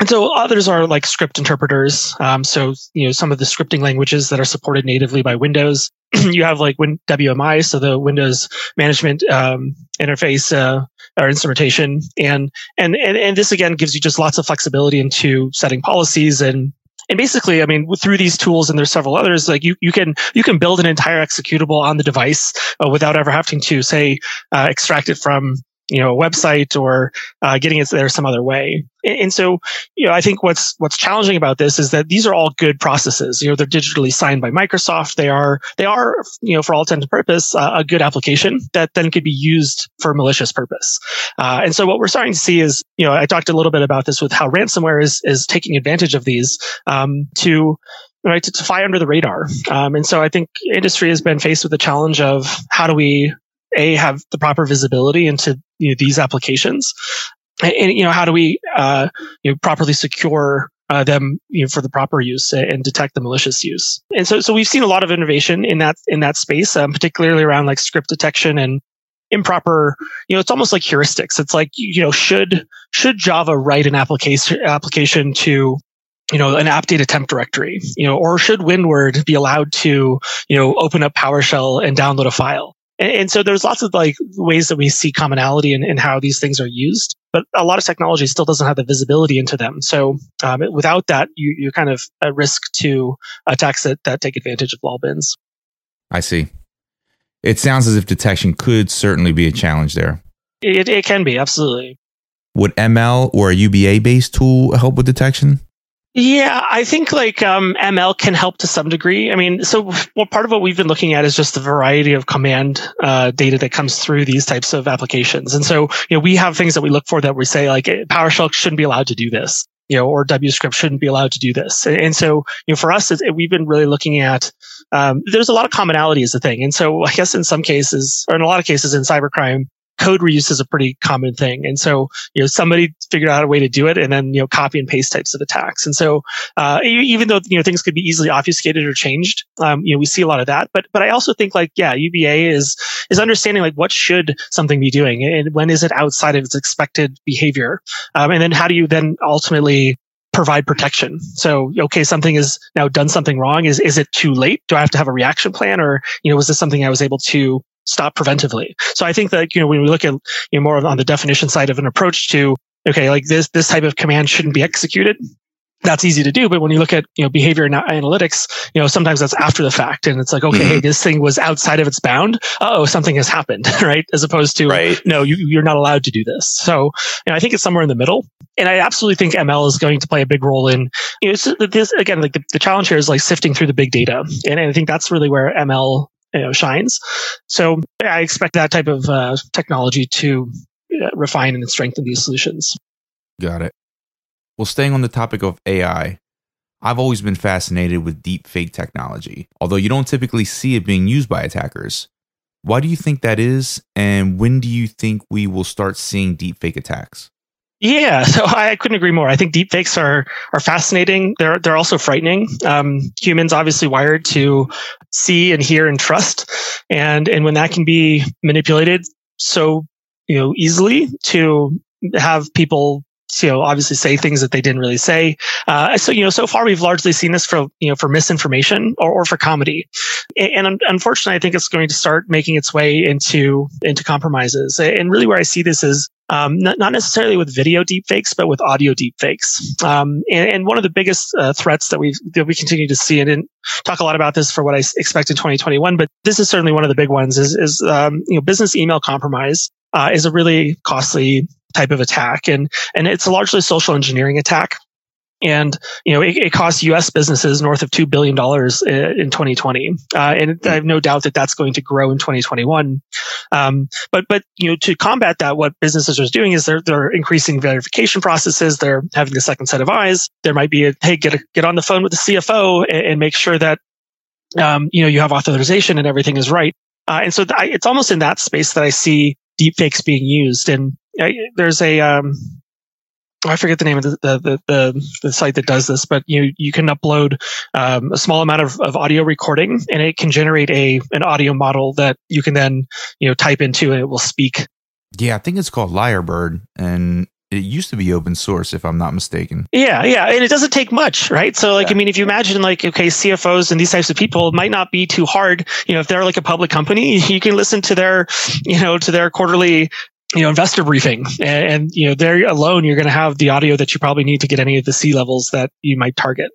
And so others are like script interpreters. Um, so, you know, some of the scripting languages that are supported natively by Windows. you have like Win- WMI, so the Windows management um, interface uh, or instrumentation. And, and, and, and this again gives you just lots of flexibility into setting policies and and basically, I mean, through these tools and there's several others, like you, you can, you can build an entire executable on the device uh, without ever having to say, uh, extract it from you know a website or uh, getting it there some other way. And, so you know i think what's what's challenging about this is that these are all good processes. You know they're digitally signed by microsoft. They are they are you know for all intents and purpose uh, a good application that then could be used for malicious purpose. Uh, and so what we're starting to see is you know i talked a little bit about this with how ransomware is is taking advantage of these um, to right to, to, fly under the radar. Um, and so i think industry has been faced with the challenge of how do we a have the proper visibility into you know, these applications, and, and, you know how do we uh, you know properly secure uh, them you know, for the proper use and detect the malicious use. And so, so we've seen a lot of innovation in that in that space, um, particularly around like script detection and improper. You know, it's almost like heuristics. It's like you know, should should Java write an application application to you know, an app data temp directory, you know, or should WinWord be allowed to, you know, open up PowerShell and download a file? And, and, so there's lots of like ways that we see commonality in, in, how these things are used, but a lot of technology still doesn't have the visibility into them. So um, without that, you, you're kind of at risk to attacks that, that take advantage of LOLBins. I see. It sounds as if detection could certainly be a challenge there. It, it can be, absolutely. Would ML or a UBA based tool help with detection? Yeah, I think like um, ML can help to some degree. I mean, so well, part of what we've been looking at is just the variety of command uh, data that comes through these types of applications. And so, you know, we have things that we look for that we say like PowerShell shouldn't be allowed to do this, you know, or WScript shouldn't be allowed to do this. And so, you know, for us, we've been really looking at um, there's a lot of commonality is the thing. And so I guess in some cases, or in a lot of cases in cybercrime, code reuse is a pretty common thing. And so, you know, somebody figured out a way to do it and then, you know, copy and paste types of attacks. And so, uh, even though, you know, things could be easily obfuscated or changed, um, you know, we see a lot of that. But, but I also think like, yeah, UBA is, is understanding like what should something be doing and when is it outside of its expected behavior? Um, and then how do you then ultimately provide protection. So, okay, something is now done something wrong. Is, is it too late? Do I have to have a reaction plan or, you know, was this something I was able to stop preventively. So I think that, you know, when we look at, you know, more on the definition side of an approach to, okay, like this, this type of command shouldn't be executed. That's easy to do. But when you look at, you know, behavior analytics, you know, sometimes that's after the fact. And it's like, okay, mm-hmm. hey, this thing was outside of its bound. Oh, something has happened, right? As opposed to, right. no, you, you're not allowed to do this. So, you know, I think it's somewhere in the middle. And I absolutely think ML is going to play a big role in, you know, this, again, like the, the challenge here is like sifting through the big data. And I think that's really where ML you know, shines. So I expect that type of uh, technology to uh, refine and strengthen these solutions. Got it. Well, staying on the topic of AI, I've always been fascinated with deep fake technology, although you don't typically see it being used by attackers. Why do you think that is? And when do you think we will start seeing deep fake attacks? Yeah, so I couldn't agree more. I think deepfakes are are fascinating. They're they're also frightening. Um, humans obviously wired to see and hear and trust, and and when that can be manipulated so you know easily to have people you know obviously say things that they didn't really say uh, so you know so far we've largely seen this for you know for misinformation or, or for comedy and, and unfortunately i think it's going to start making its way into into compromises and really where i see this is um, not, not, necessarily with video deepfakes, but with audio deepfakes. Um, and, and, one of the biggest uh, threats that we that we continue to see, and didn't talk a lot about this for what I expect in 2021, but this is certainly one of the big ones. Is is um, you know business email compromise uh, is a really costly type of attack, and and it's a largely social engineering attack. And you know, it, it costs U.S. businesses north of two billion dollars in 2020, uh, and I have no doubt that that's going to grow in 2021. Um, but but you know, to combat that, what businesses are doing is they're they're increasing verification processes. They're having a second set of eyes. There might be a hey, get a, get on the phone with the CFO and, and make sure that um, you know you have authorization and everything is right. Uh, and so th- I, it's almost in that space that I see deepfakes being used. And uh, there's a um, I forget the name of the, the, the, the, site that does this, but you, you can upload um, a small amount of, of audio recording and it can generate a, an audio model that you can then, you know, type into and it will speak. Yeah, I think it's called Lyrebird and it used to be open source if I'm not mistaken. Yeah, yeah. And it doesn't take much, right? So like, yeah. I mean, if you imagine like, okay, CFOs and these types of people, might not be too hard. You know, if they're like a public company, you can listen to their, you know, to their quarterly you know, investor briefing. And, and you know, there alone, you're going to have the audio that you probably need to get any of the C levels that you might target.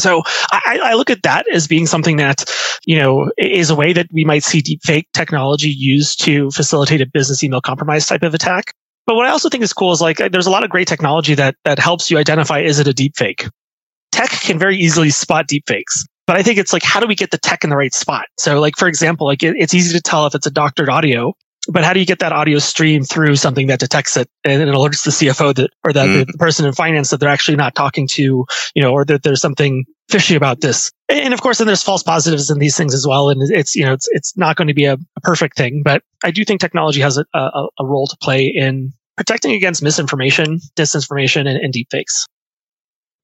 So I, I, look at that as being something that, you know, is a way that we might see deepfake technology used to facilitate a business email compromise type of attack. But what I also think is cool is like uh, there's a lot of great technology that that helps you identify is it a deepfake. Tech can very easily spot deepfakes. But I think it's like, how do we get the tech in the right spot? So, like, for example, like it, it's easy to tell if it's a doctored audio but how do you get that audio stream through something that detects it and it alerts the CFO that, or that mm. the person in finance that they're actually not talking to, you know, or that there's something fishy about this. And of course, then there's false positives in these things as well. And it's, you know, it's, it's not going to be a, a perfect thing, but I do think technology has a, a, a, role to play in protecting against misinformation, disinformation, and, and deepfakes.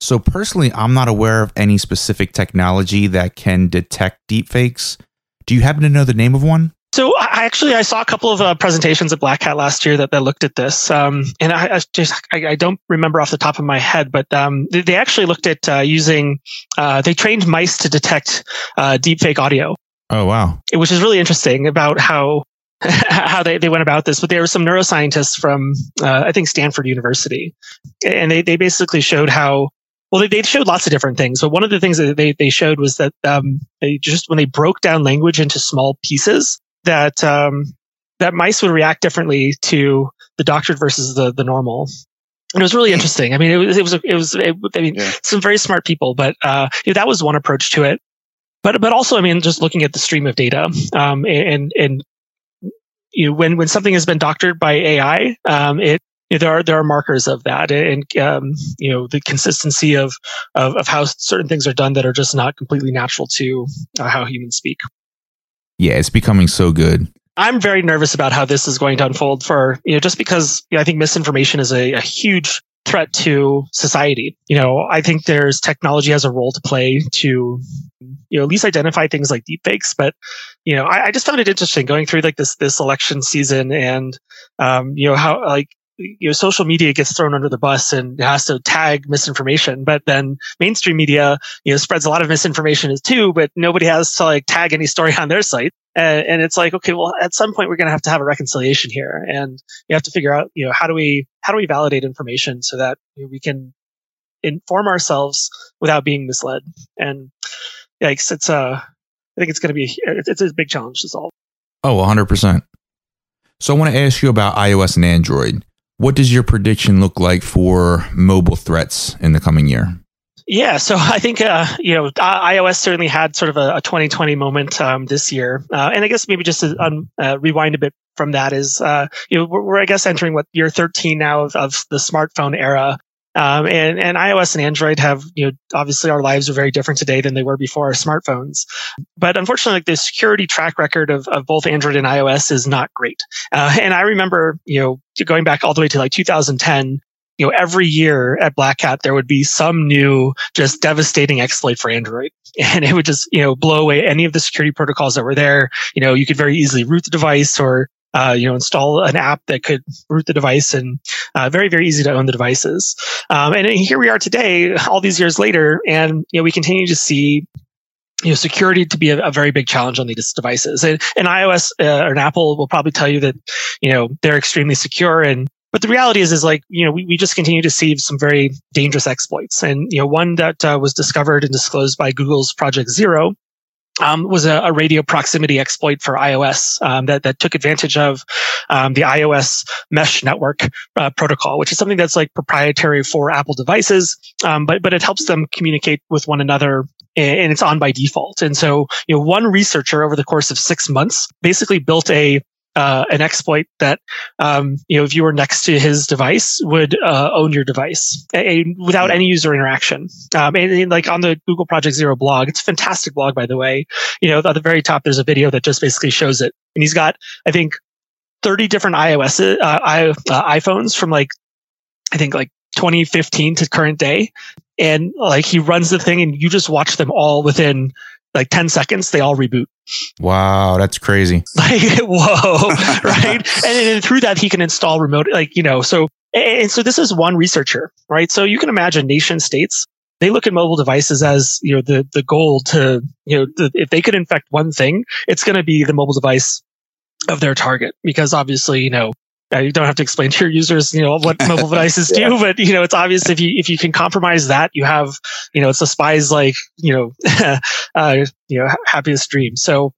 So personally, I'm not aware of any specific technology that can detect deepfakes. Do you happen to know the name of one? So I actually I saw a couple of uh, presentations at Black Hat last year that, that looked at this, um, and I, I just I, I, don't remember off the top of my head, but um, they, they, actually looked at uh, using uh, they trained mice to detect uh, deepfake audio. Oh wow! Which is really interesting about how how they, they went about this. But there were some neuroscientists from uh, I think Stanford University, and they they basically showed how well, they, they showed lots of different things, but one of the things that they, they showed was that um, they just when they broke down language into small pieces, that um, that mice would react differently to the doctored versus the the normal. And it was really interesting. I mean, it was, it was, it was, it, I mean, yeah. some very smart people, but, uh, that was one approach to it. But, but also, I mean, just looking at the stream of data, um, and, and, you know, when, when something has been doctored by AI, um, it, you know, there are, there are markers of that and, um, you know, the consistency of, of, of how certain things are done that are just not completely natural to uh, how humans speak. Yeah, it's becoming so good. I'm very nervous about how this is going to unfold for, you know, just because you know, I think misinformation is a, a huge threat to society. You know, I think there's technology has a role to play to, you know, at least identify things like deepfakes. But, you know, I, I just found it interesting going through like this, this election season and, um, you know, how like, you know, social media gets thrown under the bus and has to tag misinformation, but then mainstream media, you know, spreads a lot of misinformation too, but nobody has to like tag any story on their site. And, and it's like, okay, well, at some point we're going to have to have a reconciliation here and you have to figure out, you know, how do we, how do we validate information so that you know, we can inform ourselves without being misled? And yikes, it's, uh, I think it's going to be, it's, it's a big challenge to solve. Oh, 100%. So I want to ask you about iOS and Android. What does your prediction look like for mobile threats in the coming year? Yeah, so I think uh, you know iOS certainly had sort of a, a 2020 moment um, this year, uh, and I guess maybe just to um, uh, rewind a bit from that is uh, you know we're, we're, I guess entering what year 13 now of, of the smartphone era, um, and, and iOS and Android have, you know, obviously our lives are very different today than they were before our smartphones. But unfortunately, like the security track record of, of both Android and iOS is not great. Uh, and I remember, you know, going back all the way to like 2010, you know, every year at Black Hat, there would be some new, just devastating exploit for Android. And it would just, you know, blow away any of the security protocols that were there. You know, you could very easily root the device or, uh, you know, install an app that could root the device and uh, very, very easy to own the devices. Um, and here we are today, all these years later, and you know, we continue to see you know, security to be a, a, very big challenge on these devices. And, and iOS uh, or an Apple will probably tell you that, you know, they're extremely secure. And, but the reality is, is like, you know, we, we just continue to see some very dangerous exploits. And, you know, one that uh, was discovered and disclosed by Google's Project Zero um, was a, a, radio proximity exploit for iOS um, that that took advantage of um, the iOS mesh network uh, protocol, which is something that's like proprietary for Apple devices, um, but but it helps them communicate with one another and it's on by default. And so, you know, one researcher over the course of six months basically built a uh, an exploit that um, you know if you were next to his device would uh, own your device without any user interaction. Um, and, and, like on the Google Project Zero blog, it's a fantastic blog by the way. You know at the very top there's a video that just basically shows it, and he's got I think 30 different iOS uh, I, uh, iPhones from like I think like 2015 to current day, and like he runs the thing, and you just watch them all within like 10 seconds, they all reboot. Wow, that's crazy. Like, whoa, right? and, and through that, he can install remote, like, you know, so, and so this is one researcher, right? So you can imagine nation states, they look at mobile devices as, you know, the, the goal to, you know, the, if they could infect one thing, it's going to be the mobile device of their target because obviously, you know, you don't have to explain to your users, you know, what mobile devices yeah. do, but you know, it's obvious if you if you can compromise that, you have, you know, it's a spy's like, you know, uh, you know, happiest dream. So,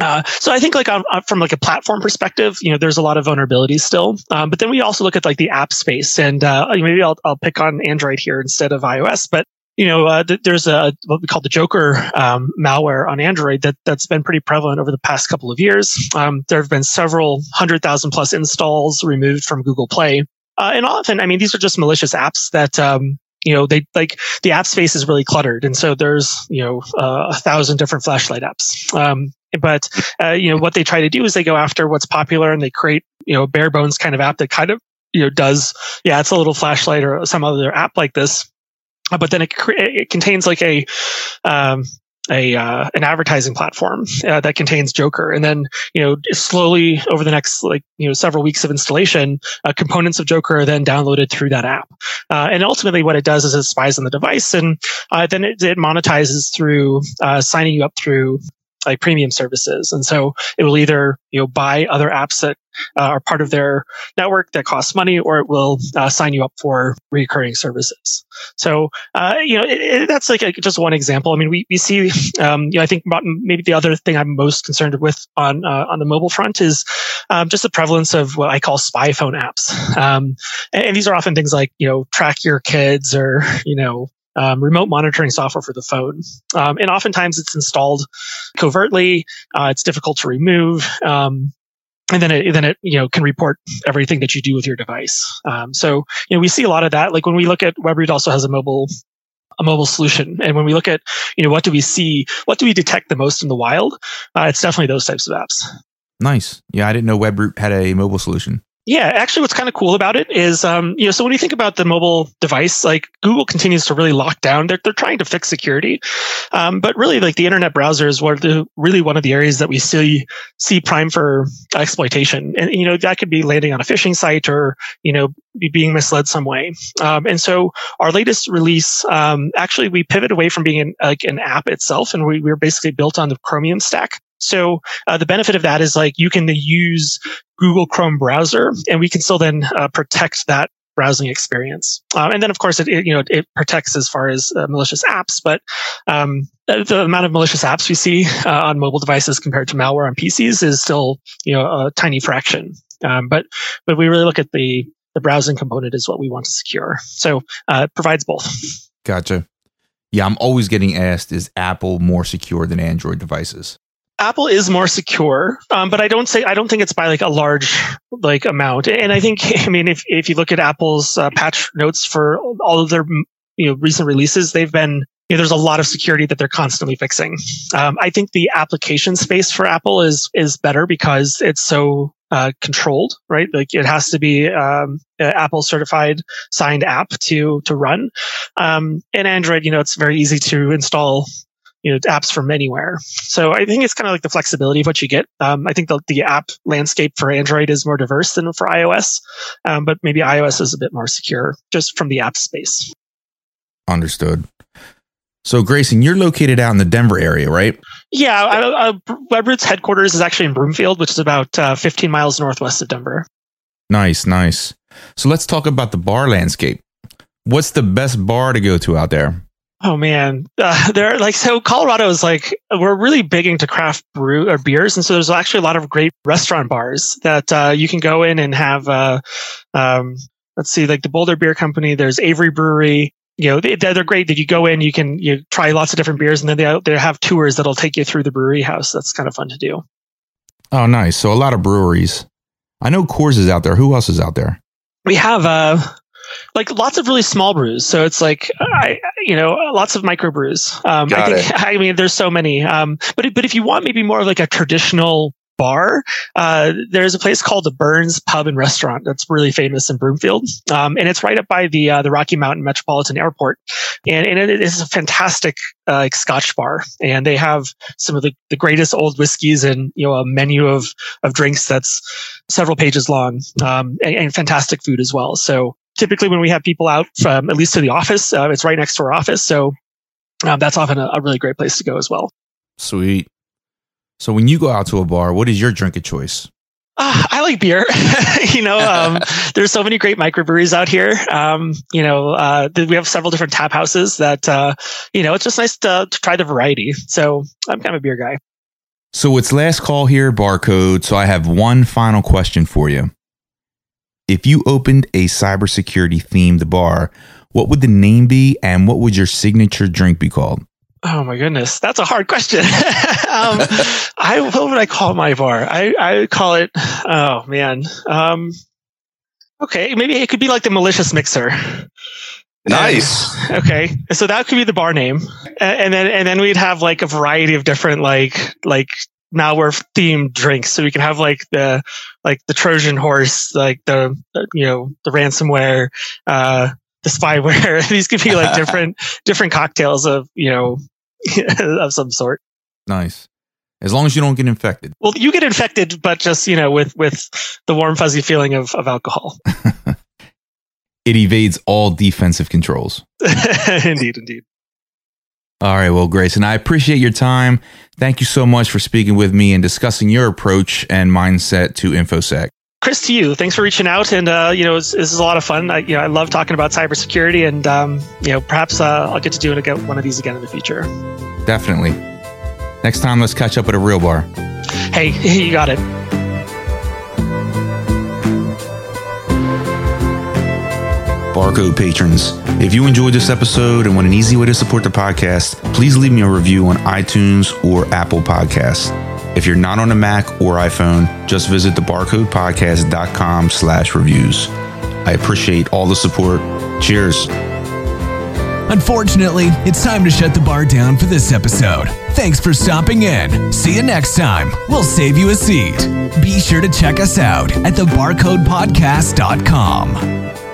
uh, so I think like on, from like a platform perspective, you know, there's a lot of vulnerabilities still. Um, but then we also look at like the app space, and uh, maybe I'll I'll pick on Android here instead of iOS, but you know, uh, th- there's a what we call the Joker um, malware on Android that that's been pretty prevalent over the past couple of years. Um, there have been several hundred thousand plus installs removed from Google Play, uh, and often, I mean, these are just malicious apps that um, you know they like the app space is really cluttered, and so there's you know uh, a thousand different flashlight apps. Um, but uh, you know what they try to do is they go after what's popular and they create you know bare bones kind of app that kind of you know does yeah it's a little flashlight or some other app like this but then it, it contains like a um, a uh, an advertising platform uh, that contains Joker, and then you know slowly over the next like you know several weeks of installation, uh, components of Joker are then downloaded through that app, uh, and ultimately what it does is it spies on the device, and uh, then it, it, monetizes through uh, signing you up through like premium services. And so it will either, you know, buy other apps that uh, are part of their network that costs money, or it will uh, sign you up for recurring services. So, uh, you know, it, it, that's like a, just one example. I mean, we, we see, um, you know, I think maybe the other thing I'm most concerned with on, uh, on the mobile front is, um, just the prevalence of what I call spy phone apps. Um, and, and, these are often things like, you know, track your kids or, you know, um, remote monitoring software for the phone. Um, and oftentimes it's installed covertly. Uh, it's difficult to remove. Um, and then it then it you know can report everything that you do with your device. Um, so you know we see a lot of that. Like when we look at Webroot, also has a mobile a mobile solution, and when we look at you know what do we see, what do we detect the most in the wild? Uh, it's definitely those types of apps. Nice. Yeah, I didn't know Webroot had a mobile solution. Yeah, actually, what's kind of cool about it is, um, you know, so when you think about the mobile device, like Google continues to really lock down. They're they're trying to fix security, um, but really, like the internet browser is what the really one of the areas that we see see prime for exploitation, and you know that could be landing on a phishing site or you know be being misled some way. Um, and so our latest release, um, actually, we pivot away from being an, like an app itself, and we we're basically built on the Chromium stack. So uh, the benefit of that is like you can use Google Chrome browser, and we can still then uh, protect that browsing experience. Um, and then, of course, it, it, you know it protects as far as uh, malicious apps. But um, the amount of malicious apps we see uh, on mobile devices compared to malware on PCs is still you know a tiny fraction. Um, but but we really look at the the browsing component is what we want to secure. So uh, it provides both. Gotcha. Yeah, I'm always getting asked: Is Apple more secure than Android devices? Apple is more secure, um, but I don't say I don't think it's by like a large like amount. And I think I mean if if you look at Apple's uh, patch notes for all of their you know recent releases, they've been you know, there's a lot of security that they're constantly fixing. Um, I think the application space for Apple is is better because it's so uh, controlled, right? Like it has to be um, Apple certified signed app to to run. Um, and Android, you know, it's very easy to install you know apps from anywhere. So I think it's kind of like the flexibility of what you get. Um, I think the, the app landscape for Android is more diverse than for iOS, um, but maybe iOS is a bit more secure just from the app space. Understood. So Grayson, you're located out in the Denver area, right? Yeah, I, I, Webroot's headquarters is actually in Broomfield, which is about uh, 15 miles northwest of Denver. Nice, nice. So let's talk about the bar landscape. What's the best bar to go to out there? Oh man, uh, they're like so. Colorado is like we're really big into craft brew or beers, and so there's actually a lot of great restaurant bars that uh, you can go in and have. Uh, um, let's see, like the Boulder Beer Company. There's Avery Brewery. You know, they, they're great. That you go in, you can you try lots of different beers, and then they they have tours that'll take you through the brewery house. That's kind of fun to do. Oh, nice. So a lot of breweries. I know Coors is out there. Who else is out there? We have uh like lots of really small brews. So it's like I, you know, lots of microbrews. Um, Got I think. It. I mean, there's so many. Um, but but if you want maybe more of like a traditional bar. Uh, there's a place called the Burns Pub and Restaurant that's really famous in Broomfield, um, and it's right up by the uh, the Rocky Mountain Metropolitan Airport, and, and it is a fantastic uh, like Scotch bar, and they have some of the, the greatest old whiskeys and you know a menu of of drinks that's several pages long, um, and, and fantastic food as well. So typically when we have people out from at least to the office, uh, it's right next to our office. So um, that's often a, a, really great place to go as well. Sweet. So when you go out to a bar, what is your drink of choice? Uh, I like beer. you know, um, there's so many great microbreweries out here. Um, you know, uh, we have several different tap houses that, uh, you know, it's just nice to, to, try the variety. So I'm kind of a beer guy. So it's last call here, barcode. So I have one final question for you if you opened a cybersecurity themed bar, what would the name be and what would your signature drink be called? Oh my goodness, that's a hard question. um, I what would I call my bar? I I call it. Oh man. Um, okay, maybe it could be like the malicious mixer. Nice. And, okay, so that could be the bar name, and then and then we'd have like a variety of different like like malware themed drinks. So we can have like the like the Trojan horse, like the you know the ransomware, uh, the spyware. These could be like different different cocktails of you know of some sort. Nice. As long as you don't get infected. Well, you get infected, but just you know with with the warm fuzzy feeling of of alcohol. it evades all defensive controls. indeed, indeed. All right, well, Grayson, I appreciate your time. Thank you so much for speaking with me and discussing your approach and mindset to InfoSec. Chris, to you, thanks for reaching out, and uh, you know this is a lot of fun. I, you know, I love talking about cybersecurity, and um, you know, perhaps uh, I'll get to do it again, one of these again in the future. Definitely. Next time, let's catch up at a real bar. Hey, you got it. Barcode patrons. If you enjoyed this episode and want an easy way to support the podcast, please leave me a review on iTunes or Apple Podcasts. If you're not on a Mac or iPhone, just visit thebarcodepodcast.com slash reviews. I appreciate all the support. Cheers. Unfortunately, it's time to shut the bar down for this episode. Thanks for stopping in. See you next time. We'll save you a seat. Be sure to check us out at thebarcodepodcast.com.